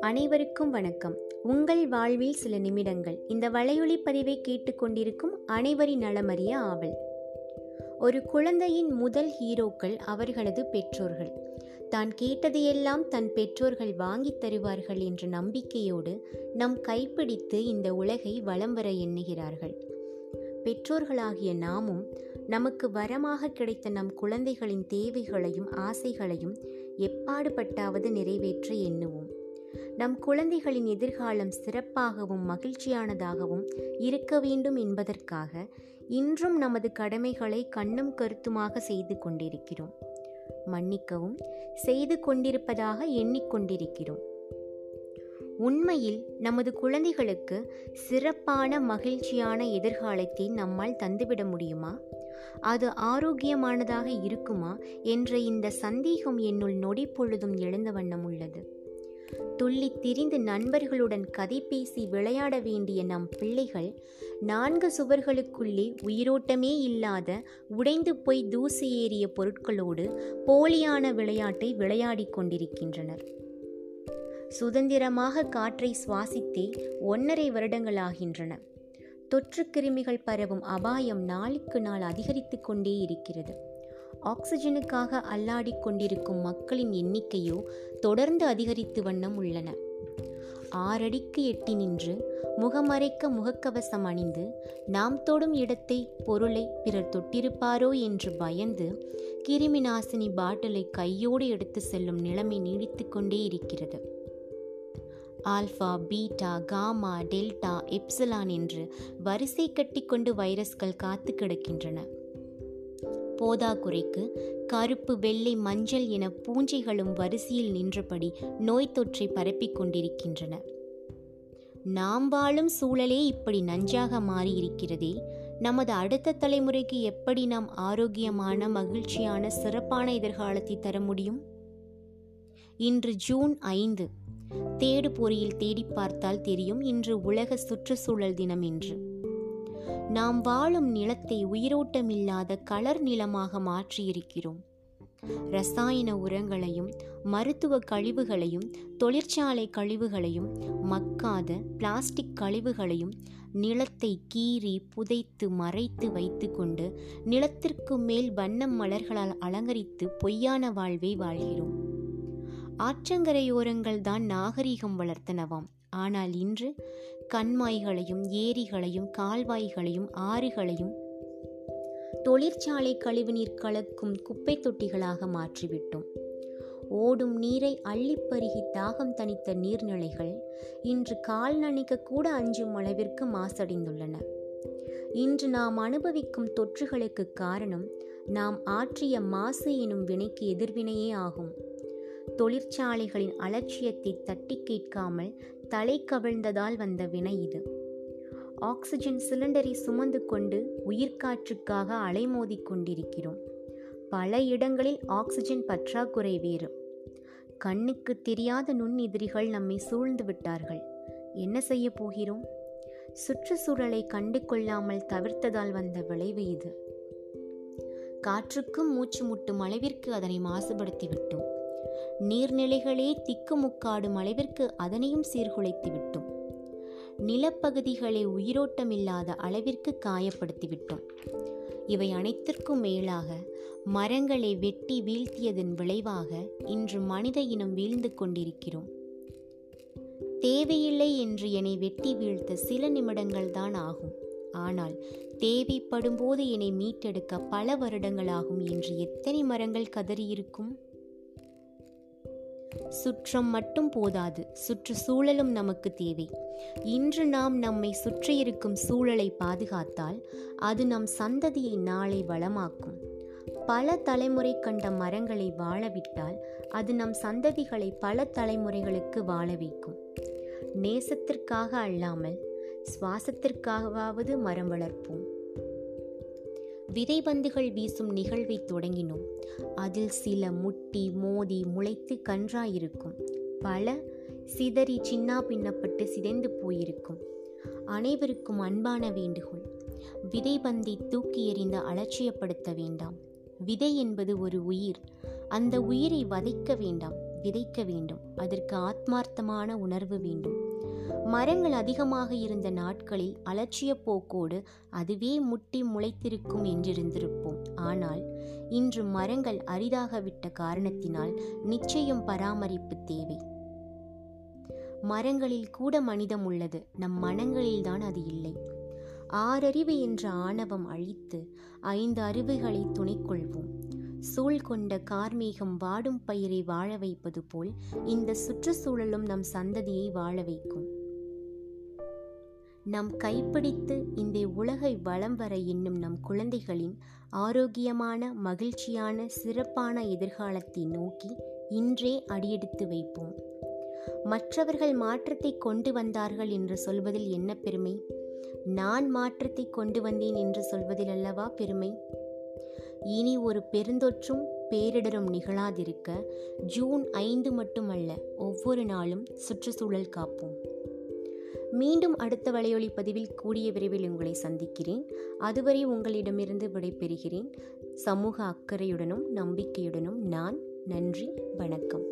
அனைவருக்கும் வணக்கம். உங்கள் வாழ்வில் சில நிமிடங்கள். இந்த வலையொலி பதிவை கேட்டுக்கொண்டிருக்கும் அனைவரின் நலமறிய ஆவல். ஒரு குழந்தையின் முதல் ஹீரோக்கள் அவர்களது பெற்றோர்கள். தான் கேட்டதையெல்லாம் தன் பெற்றோர்கள் வாங்கித் தருவார்கள் என்ற நம்பிக்கையோடு நம் கைப்பிடித்து இந்த உலகை வலம் வர எண்ணுகிறார்கள். பெற்றோர்களாகிய நாமும் நமக்கு வரமாக கிடைத்த நம் குழந்தைகளின் தேவைகளையும் ஆசைகளையும் எப்பாடுபட்டாவது நிறைவேற்ற எண்ணுவோம். நம் குழந்தைகளின் எதிர்காலம் சிறப்பாகவும் மகிழ்ச்சியானதாகவும் இருக்க வேண்டும் என்பதற்காக இன்றும் நமது கடமைகளை கண்ணும் கருத்துமாக செய்து கொண்டிருக்கிறோம். மன்னிக்கவும் செய்து கொண்டிருப்பதாக எண்ணிக்கொண்டிருக்கிறோம் உண்மையில் நமது குழந்தைகளுக்கு சிறப்பான மகிழ்ச்சியான எதிர்காலத்தை நம்மால் தந்துவிட முடியுமா? அது ஆரோக்கியமானதாக இருக்குமா? என்ற இந்த சந்தேகம் என்னுள் நொடி பொழுதும் எழுந்த வண்ணம் உள்ளது. துள்ளி திரிந்து நண்பர்களுடன் கதை பேசி விளையாட வேண்டிய நம் பிள்ளைகள் நான்கு சுவர்களுக்குள்ளே உயிரோட்டமே இல்லாத உடைந்து போய் தூசி ஏறிய பொருட்களோடு போலியான விளையாட்டை விளையாடிக் கொண்டிருக்கின்றனர். சுதந்திரமாக காற்றை சுவாசித்தே ஒன்றரை வருடங்களாகின்றன. தொற்று கிருமிகள் பரவும் அபாயம் நாளுக்கு நாள் அதிகரித்து கொண்டே இருக்கிறது. ஆக்சிஜனுக்காக அல்லாடிக் கொண்டிருக்கும் மக்களின் எண்ணிக்கையோ தொடர்ந்து அதிகரித்து வண்ணம் உள்ளன. ஆறடிக்கு எட்டி நின்று முகமறைக்க முகக்கவசம் அணிந்து நாம் தொடும் இடத்தை பொருளை பிறர் தொட்டிருப்பாரோ என்று பயந்து கிருமி நாசினி பாட்டிலை கையோடு எடுத்து செல்லும் நிலைமை நீடித்து கொண்டே இருக்கிறது. Alpha beta gamma delta epsilon என்று வரிசை கட்டிக்கொண்டு வைரஸ்கள் காத்து கிடக்கின்றன. போதாக்குறைக்கு கருப்பு வெள்ளை மஞ்சள் என பூஞ்சைகளும் வரிசையில் நின்றபடி நோய் தொற்றை பரப்பிக் கொண்டிருக்கின்றன. நாம் வாழும் சூழலே இப்படி நஞ்சாக மாறியிருக்கிறதே. நமது அடுத்த தலைமுறைக்கு எப்படி நாம் ஆரோக்கியமான மகிழ்ச்சியான சிறப்பான எதிர்காலத்தை தர முடியும்? இன்று ஜூன் ஐந்து தேடு பொறியில் தேடி பார்த்தால் தெரியும் இன்று உலக சுற்றுச்சூழல் தினம் என்று நாம் வாழும் நிலத்தை உயிரோட்டமில்லாத கலர் நிலமாக மாற்றியிருக்கிறோம். ரசாயன உரங்களையும் மருத்துவ கழிவுகளையும் தொழிற்சாலை கழிவுகளையும் மக்காத பிளாஸ்டிக் கழிவுகளையும் நிலத்தை கீறி புதைத்து மறைத்து வைத்துக்கொண்டு நிலத்திற்கு மேல் வண்ணம் மலர்களால் அலங்கரித்து பொய்யான வாழ்வை வாழ்கிறோம். ஆற்றங்கரையோரங்கள் தான் நாகரிகம் வளர்த்தனவாம். ஆனால் இன்று கண்மாய்களையும் ஏரிகளையும் கால்வாய்களையும் ஆறுகளையும் தொழிற்சாலை கழிவுநீர் கலக்கும் குப்பை தொட்டிகளாக மாற்றிவிட்டோம். ஓடும் நீரை அள்ளிப்பருகி தாகம் தணித்த நீர்நிலைகள் இன்று கால் நனைக்க கூட அஞ்சும் அளவிற்கு மாசடைந்துள்ளன. இன்று நாம் அனுபவிக்கும் தொற்றுகளுக்கு காரணம் நாம் ஆற்றிய மாசு எனும் வினைக்கு எதிர்வினையே ஆகும். தொழிற்சாலைகளின் அலட்சியத்தை தட்டி கேட்காமல் தலை கவிழ்ந்ததால் வந்த வினை இது. ஆக்சிஜன் சிலிண்டரை சுமந்து கொண்டு உயிர்காற்றுக்காக அலைமோதி கொண்டிருக்கிறோம். பல இடங்களில் ஆக்சிஜன் பற்றாக்குறை வேறு. கண்ணுக்கு தெரியாத நுண்ணெதிரிகள் நம்மை சூழ்ந்து விட்டார்கள். என்ன செய்ய போகிறோம்? சுற்றுச்சூழலை கண்டு கொள்ளாமல் தவிர்த்ததால் வந்த விளைவு இது. காற்றுக்கும் மூச்சு முட்டும் அளவிற்கு அதனை மாசுபடுத்திவிட்டோம். நீர்நிலைகளே திக்குமுக்காடும் அளவிற்கு அதனையும் சீர்குலைத்துவிட்டோம். நிலப்பகுதிகளை உயிரோட்டமில்லாத அளவிற்கு காயப்படுத்திவிட்டோம். இவை அனைத்திற்கும் மேலாக மரங்களை வெட்டி வீழ்த்தியதன் விளைவாக இன்று மனித இனம் வீழ்ந்து கொண்டிருக்கிறோம். தேவையில்லை என்று என்னை வெட்டி வீழ்த்த சில நிமிடங்கள் தான் ஆகும். ஆனால் தேவைப்படும் போது என்னை மீட்டெடுக்க பல வருடங்களாகும் என்று எத்தனை மரங்கள் கதறியிருக்கும்? சுற்றம் மட்டும் போதாது. சுற்றுச்சூழலும் நமக்கு தேவை. இன்று நாம் நம்மை சுற்றியிருக்கும் சூழலை பாதுகாத்தால் அது நம் சந்ததியை நாளை வளமாக்கும். பல தலைமுறை கண்ட மரங்களை வாழவிட்டால் அது நம் சந்ததிகளை பல தலைமுறைகளுக்கு வாழ வைக்கும். நேசத்திற்காக அல்லாமல் சுவாசத்திற்காகவாவது மரம் வளர்ப்போம். விதைபந்துகள் வீசும் நிகழ்வை தொடங்கினோம். அதில் சில முட்டி மோதி முளைத்து கன்றாயிருக்கும். பல சிதறி சின்னா பின்னப்பட்டு சிதைந்து போயிருக்கும். அனைவருக்கும் அன்பான வேண்டுகோள். விதைபந்தை தூக்கி எறிந்து அலட்சியப்படுத்த வேண்டாம். விதை என்பது ஒரு உயிர். அந்த உயிரை வதைக்க வேண்டாம் விதைக்க வேண்டும். அதற்கு ஆத்மார்த்தமான உணர்வு வேண்டும். மரங்கள் அதிகமாக இருந்த நாட்களில் அலட்சிய போக்கோடு அதுவே முட்டி முளைத்திருக்கும் என்றிருந்திருப்போம். ஆனால் இன்று மரங்கள் அரிதாகவிட்ட காரணத்தினால் நிச்சயம் பராமரிப்பு தேவை. மரங்களில் கூட மனிதம் உள்ளது. நம் மனங்களில்தான் அது இல்லை. ஆறறிவு என்ற ஆணவம் அழித்து ஐந்து அறிவுகளை துணை கொள்வோம் சூழ் கொண்ட கார்மேகம் வாடும் பயிரை வாழ வைப்பது போல் இந்த சுற்றுச்சூழலும் நம் சந்ததியை வாழ வைக்கும். நம் கைப்பிடித்து இந்த உலகை வளம் வர எண்ணும் நம் குழந்தைகளின் ஆரோக்கியமான மகிழ்ச்சியான சிறப்பான எதிர்காலத்தை நோக்கி இன்றே அடியெடுத்து வைப்போம். மற்றவர்கள் மாற்றத்தை கொண்டு வந்தார்கள் என்று சொல்வதில் என்ன பெருமை? நான் மாற்றத்தை கொண்டு வந்தேன் என்று சொல்வதில் அல்லவா பெருமை? இனி ஒரு பெருந்தொற்றும் பேரிடரும் நிகழாதிருக்க ஜூன் ஐந்து மட்டுமல்ல ஒவ்வொரு நாளும் சுற்றுச்சூழல் காப்போம். மீண்டும் அடுத்த வலையொலி பதிவில் கூடிய விரைவில் உங்களை சந்திக்கிறேன். அதுவரை உங்களிடமிருந்து விடைபெறுகிறேன். சமூக அக்கறையுடனும் நம்பிக்கையுடனும் நான் நன்றி வணக்கம்.